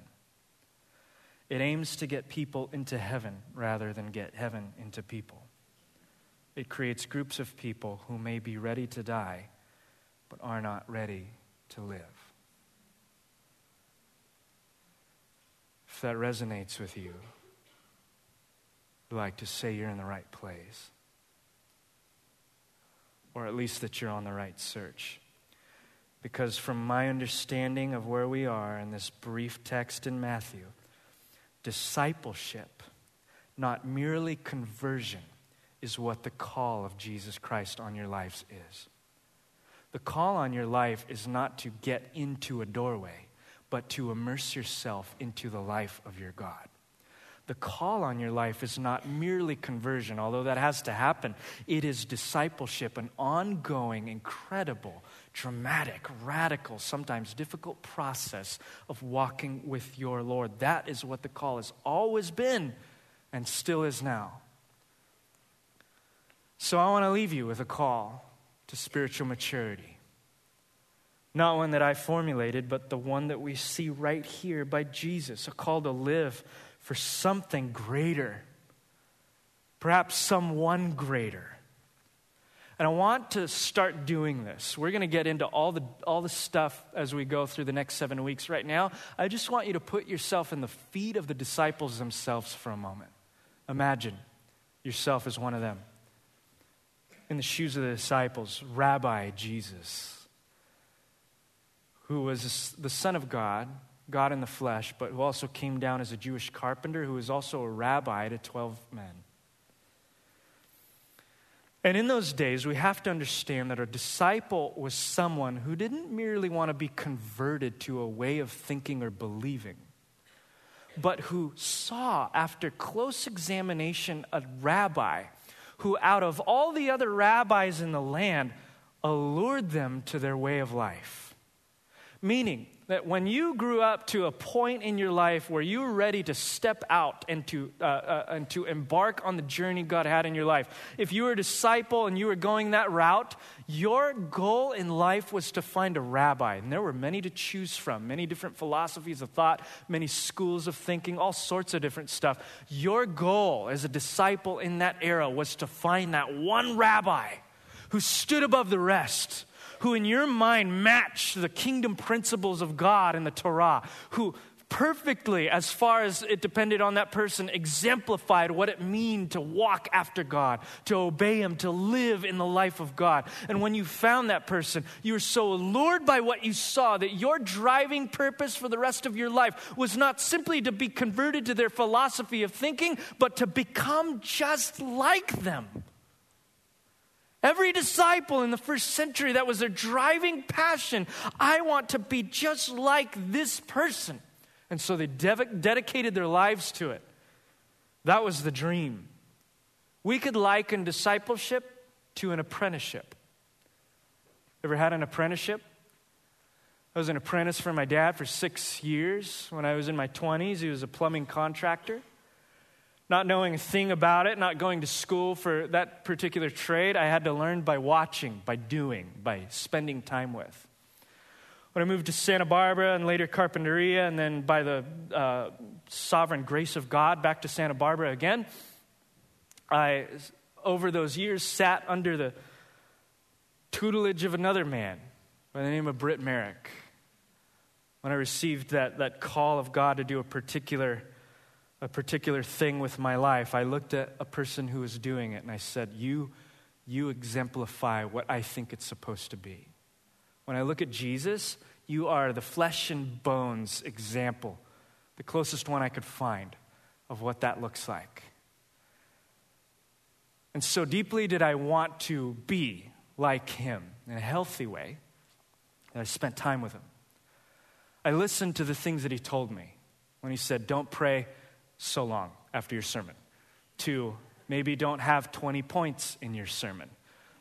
It aims to get people into heaven rather than get heaven into people. It creates groups of people who may be ready to die but are not ready to live. If that resonates with you, like to say you're in the right place, or at least that you're on the right search. Because from my understanding of where we are in this brief text in Matthew, discipleship, not merely conversion, is what the call of Jesus Christ on your lives is. The call on your life is not to get into a doorway, but to immerse yourself into the life of your God the call on your life is not merely conversion, although that has to happen. It is discipleship, an ongoing, incredible, dramatic, radical, sometimes difficult process of walking with your Lord. That is what the call has always been and still is now. So I want to leave you with a call to spiritual maturity. Not one that I formulated, but the one that we see right here by Jesus, a call to live for something greater, perhaps someone greater. And I want to start doing this. We're going to get into all the, all the stuff as we go through the next seven weeks. Right now, I just want you to put yourself in the feet of the disciples themselves for a moment. Imagine yourself as one of them. In the shoes of the disciples, Rabbi Jesus, who was the Son of God, God in the flesh, but who also came down as a Jewish carpenter, who was also a rabbi to 12 men. And in those days, we have to understand that a disciple was someone who didn't merely want to be converted to a way of thinking or believing, but who saw, after close examination, a rabbi who, out of all the other rabbis in the land, allured them to their way of life. Meaning, that when you grew up to a point in your life where you were ready to step out and to, uh, uh, and to embark on the journey God had in your life, if you were a disciple and you were going that route, your goal in life was to find a rabbi. And there were many to choose from, many different philosophies of thought, many schools of thinking, all sorts of different stuff. Your goal as a disciple in that era was to find that one rabbi who stood above the rest who in your mind match the kingdom principles of God in the Torah, who perfectly, as far as it depended on that person, exemplified what it means to walk after God, to obey Him, to live in the life of God. And when you found that person, you were so allured by what you saw that your driving purpose for the rest of your life was not simply to be converted to their philosophy of thinking, but to become just like them. Every disciple in the first century, that was their driving passion. I want to be just like this person. And so they dedicated their lives to it. That was the dream. We could liken discipleship to an apprenticeship. Ever had an apprenticeship? I was an apprentice for my dad for six years. When I was in my 20s, he was a plumbing contractor. Not knowing a thing about it, not going to school for that particular trade, I had to learn by watching, by doing, by spending time with. When I moved to Santa Barbara and later Carpinteria, and then by the uh, sovereign grace of God back to Santa Barbara again, I, over those years, sat under the tutelage of another man by the name of Britt Merrick. When I received that, that call of God to do a particular, a particular thing with my life, I looked at a person who was doing it and I said, You, you exemplify what I think it's supposed to be. When I look at Jesus, you are the flesh and bones example, the closest one I could find of what that looks like. And so deeply did I want to be like him in a healthy way that I spent time with him. I listened to the things that he told me when he said, Don't pray so long after your sermon, to maybe don't have 20 points in your sermon,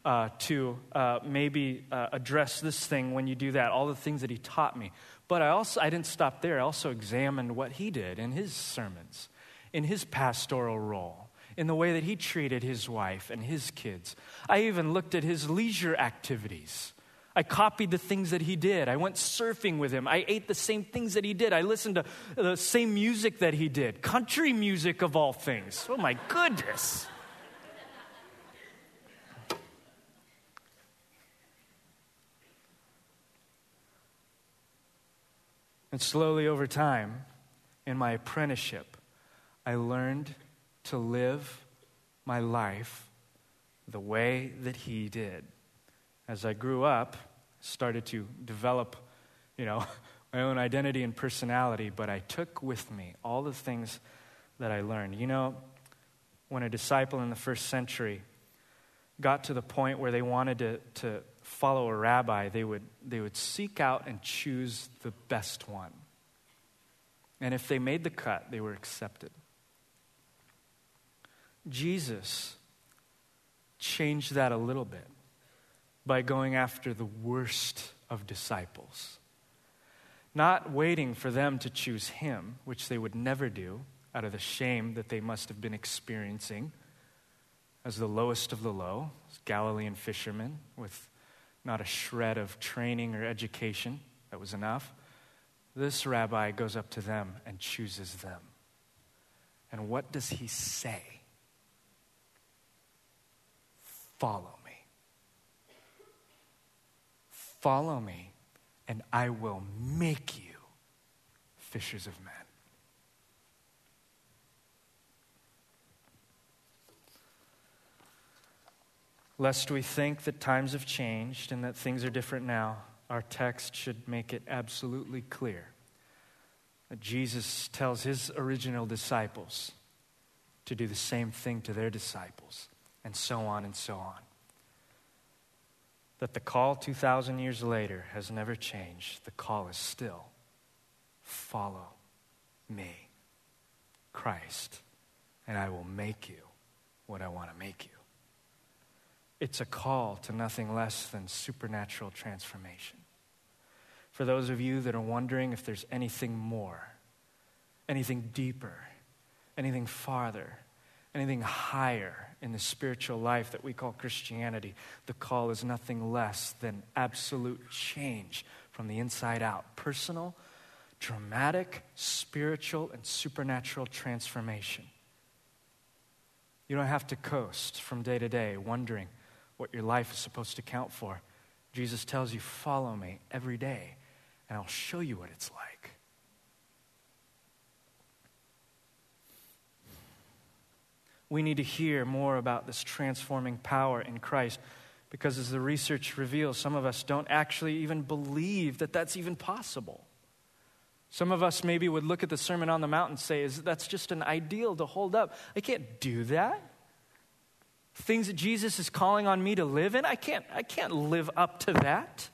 uh, to uh, maybe uh, address this thing when you do that, all the things that he taught me. But I also, I didn't stop there. I also examined what he did in his sermons, in his pastoral role, in the way that he treated his wife and his kids. I even looked at his leisure activities. I copied the things that he did. I went surfing with him. I ate the same things that he did. I listened to the same music that he did. Country music, of all things. Oh, my goodness. And slowly over time, in my apprenticeship, I learned to live my life the way that he did. As I grew up, started to develop, you know, my own identity and personality, but I took with me all the things that I learned. You know, when a disciple in the first century got to the point where they wanted to, to follow a rabbi, they would, they would seek out and choose the best one. And if they made the cut, they were accepted. Jesus changed that a little bit by going after the worst of disciples. Not waiting for them to choose him, which they would never do out of the shame that they must have been experiencing as the lowest of the low, Galilean fishermen with not a shred of training or education that was enough. This rabbi goes up to them and chooses them. And what does he say? Follow me. Follow me, and I will make you fishers of men. Lest we think that times have changed and that things are different now, our text should make it absolutely clear that Jesus tells his original disciples to do the same thing to their disciples, and so on and so on. That the call 2,000 years later has never changed. The call is still follow me, Christ, and I will make you what I want to make you. It's a call to nothing less than supernatural transformation. For those of you that are wondering if there's anything more, anything deeper, anything farther, anything higher in the spiritual life that we call Christianity, the call is nothing less than absolute change from the inside out. Personal, dramatic, spiritual, and supernatural transformation. You don't have to coast from day to day wondering what your life is supposed to count for. Jesus tells you, Follow me every day, and I'll show you what it's like. We need to hear more about this transforming power in Christ because, as the research reveals, some of us don't actually even believe that that's even possible. Some of us maybe would look at the Sermon on the Mount and say, Is that's just an ideal to hold up? I can't do that. Things that Jesus is calling on me to live in, I can't, I can't live up to that.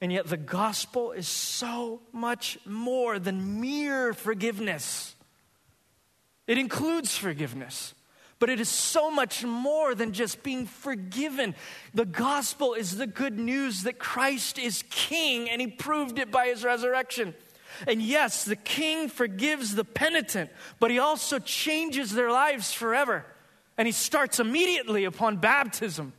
And yet, the gospel is so much more than mere forgiveness. It includes forgiveness, but it is so much more than just being forgiven. The gospel is the good news that Christ is king, and he proved it by his resurrection. And yes, the king forgives the penitent, but he also changes their lives forever. And he starts immediately upon baptism.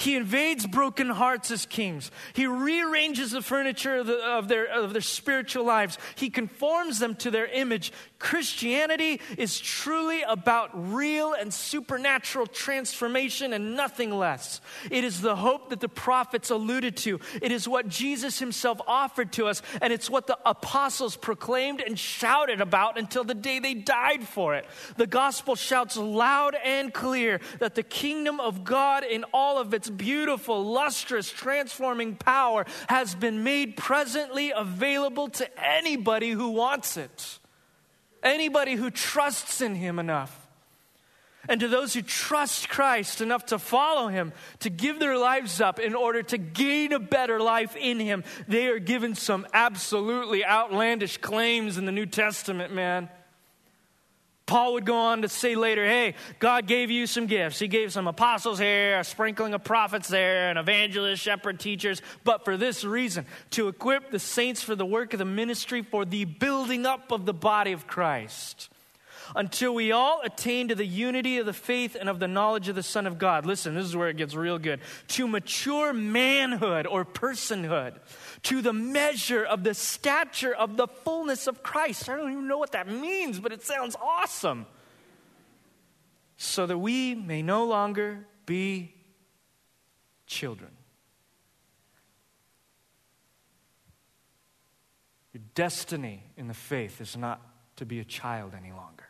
He invades broken hearts as kings. He rearranges the furniture of, the, of, their, of their spiritual lives. He conforms them to their image. Christianity is truly about real and supernatural transformation and nothing less. It is the hope that the prophets alluded to. It is what Jesus himself offered to us, and it's what the apostles proclaimed and shouted about until the day they died for it. The gospel shouts loud and clear that the kingdom of God in all of its beautiful, lustrous, transforming power has been made presently available to anybody who wants it, anybody who trusts in Him enough. And to those who trust Christ enough to follow Him, to give their lives up in order to gain a better life in Him, they are given some absolutely outlandish claims in the New Testament, man. Paul would go on to say later, hey, God gave you some gifts. He gave some apostles here, a sprinkling of prophets there, and evangelists, shepherd, teachers, but for this reason, to equip the saints for the work of the ministry, for the building up of the body of Christ until we all attain to the unity of the faith and of the knowledge of the Son of God. Listen, this is where it gets real good. To mature manhood or personhood, to the measure of the stature of the fullness of Christ. I don't even know what that means, but it sounds awesome. So that we may no longer be children. Your destiny in the faith is not to be a child any longer.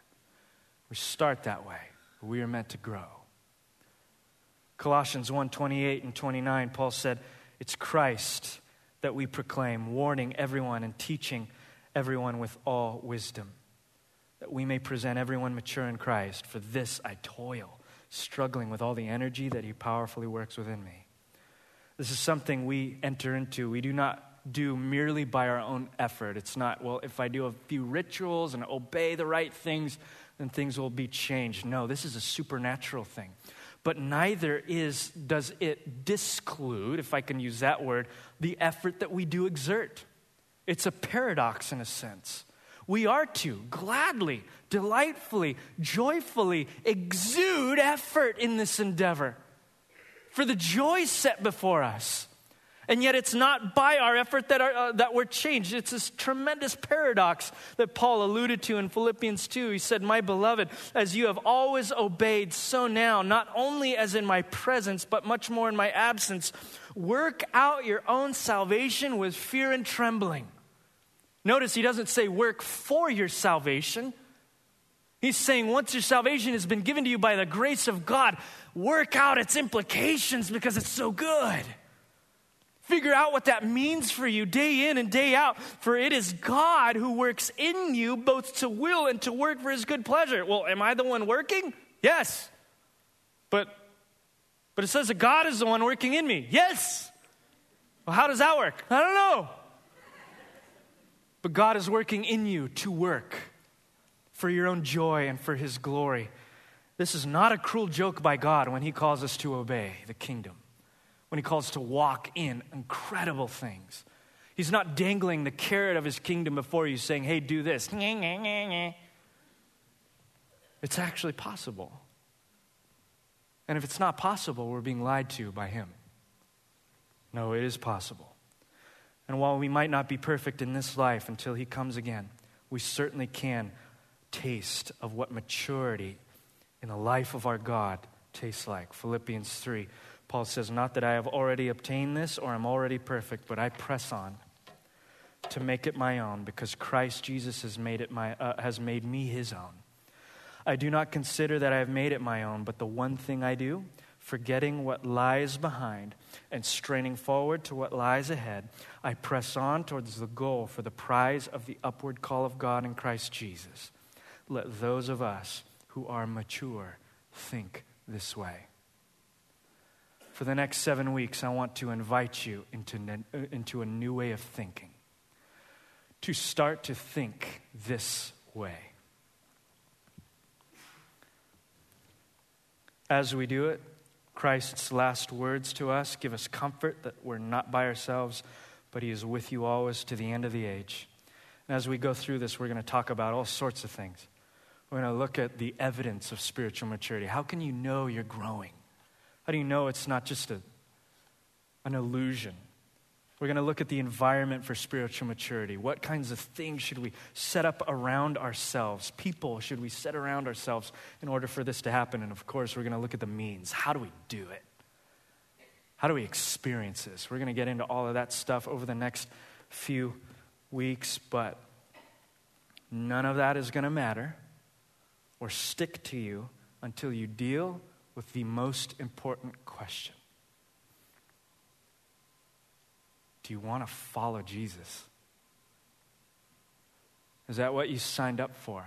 We start that way. but We are meant to grow. Colossians 1 28 and 29, Paul said, It's Christ that we proclaim, warning everyone and teaching everyone with all wisdom, that we may present everyone mature in Christ. For this I toil, struggling with all the energy that He powerfully works within me. This is something we enter into. We do not do merely by our own effort. It's not, well, if I do a few rituals and obey the right things, then things will be changed. No, this is a supernatural thing. But neither is, does it disclude, if I can use that word, the effort that we do exert. It's a paradox in a sense. We are to gladly, delightfully, joyfully exude effort in this endeavor for the joy set before us. And yet, it's not by our effort that, our, uh, that we're changed. It's this tremendous paradox that Paul alluded to in Philippians 2. He said, My beloved, as you have always obeyed, so now, not only as in my presence, but much more in my absence, work out your own salvation with fear and trembling. Notice he doesn't say work for your salvation. He's saying once your salvation has been given to you by the grace of God, work out its implications because it's so good. Figure out what that means for you day in and day out, for it is God who works in you both to will and to work for his good pleasure. Well, am I the one working? Yes. But but it says that God is the one working in me. Yes. Well, how does that work? I don't know. But God is working in you to work for your own joy and for his glory. This is not a cruel joke by God when he calls us to obey the kingdom when he calls to walk in incredible things. He's not dangling the carrot of his kingdom before you saying, hey, do this. It's actually possible. And if it's not possible, we're being lied to by him. No, it is possible. And while we might not be perfect in this life until he comes again, we certainly can taste of what maturity in the life of our God tastes like. Philippians 3 Paul says, Not that I have already obtained this or am already perfect, but I press on to make it my own because Christ Jesus has made, it my, uh, has made me his own. I do not consider that I have made it my own, but the one thing I do, forgetting what lies behind and straining forward to what lies ahead, I press on towards the goal for the prize of the upward call of God in Christ Jesus. Let those of us who are mature think this way. For the next seven weeks, I want to invite you into, uh, into a new way of thinking, to start to think this way. As we do it, Christ's last words to us give us comfort that we're not by ourselves, but He is with you always to the end of the age. And as we go through this, we're going to talk about all sorts of things. We're going to look at the evidence of spiritual maturity. How can you know you're growing? How do you know it's not just a, an illusion? We're going to look at the environment for spiritual maturity. What kinds of things should we set up around ourselves? People should we set around ourselves in order for this to happen? And of course, we're going to look at the means. How do we do it? How do we experience this? We're going to get into all of that stuff over the next few weeks, but none of that is going to matter or stick to you until you deal with the most important question Do you want to follow Jesus? Is that what you signed up for?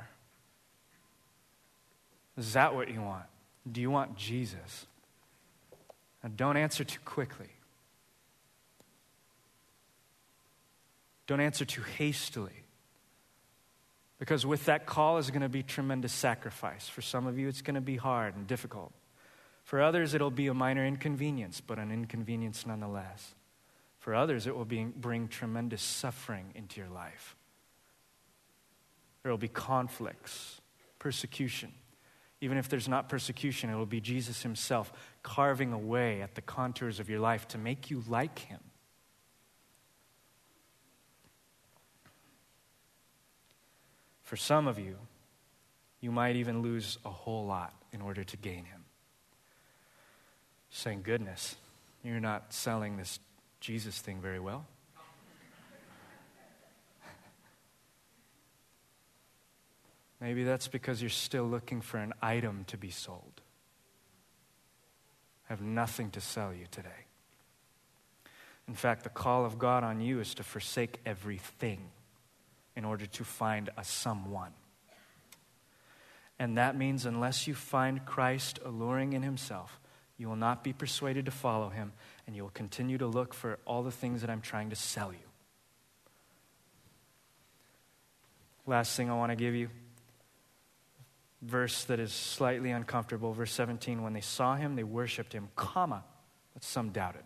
Is that what you want? Do you want Jesus? And don't answer too quickly. Don't answer too hastily. Because with that call is going to be tremendous sacrifice. For some of you, it's going to be hard and difficult. For others, it'll be a minor inconvenience, but an inconvenience nonetheless. For others, it will be, bring tremendous suffering into your life. There will be conflicts, persecution. Even if there's not persecution, it will be Jesus Himself carving away at the contours of your life to make you like Him. For some of you, you might even lose a whole lot in order to gain Him. Saying, goodness, you're not selling this Jesus thing very well. Maybe that's because you're still looking for an item to be sold. I have nothing to sell you today. In fact, the call of God on you is to forsake everything in order to find a someone. And that means, unless you find Christ alluring in himself, you will not be persuaded to follow him, and you will continue to look for all the things that I'm trying to sell you. Last thing I want to give you verse that is slightly uncomfortable verse 17 when they saw him they worshiped him comma but some doubted.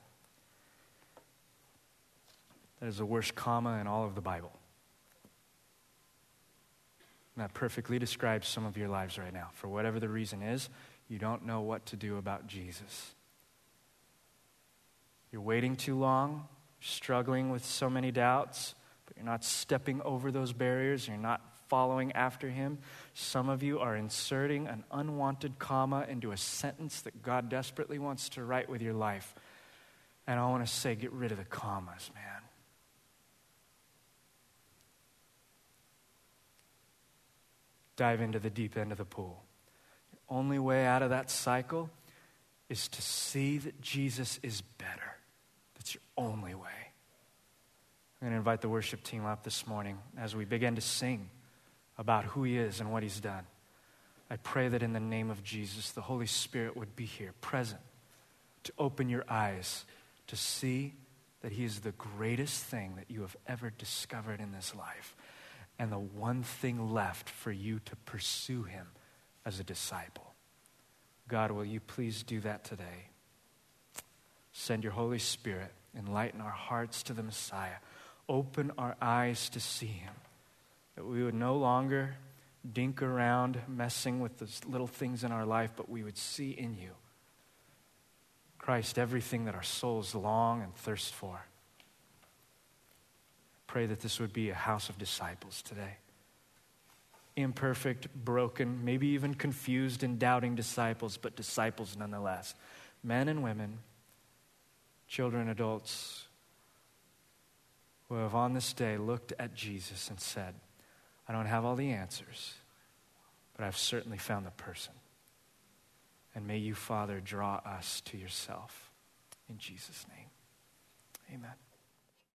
That is the worst comma in all of the bible. And that perfectly describes some of your lives right now. For whatever the reason is you don't know what to do about Jesus. You're waiting too long, struggling with so many doubts, but you're not stepping over those barriers, you're not following after him. Some of you are inserting an unwanted comma into a sentence that God desperately wants to write with your life. And I want to say, get rid of the commas, man. Dive into the deep end of the pool only way out of that cycle is to see that Jesus is better. That's your only way. I'm going to invite the worship team up this morning as we begin to sing about who He is and what He's done. I pray that in the name of Jesus, the Holy Spirit would be here, present, to open your eyes to see that He is the greatest thing that you have ever discovered in this life, and the one thing left for you to pursue Him as a disciple. God, will you please do that today? Send your Holy Spirit, enlighten our hearts to the Messiah, open our eyes to see him, that we would no longer dink around messing with the little things in our life, but we would see in you, Christ, everything that our souls long and thirst for. Pray that this would be a house of disciples today imperfect, broken, maybe even confused and doubting disciples, but disciples nonetheless. Men and women, children, adults, who have on this day looked at Jesus and said, I don't have all the answers, but I've certainly found the person. And may you, Father, draw us to yourself. In Jesus' name, amen.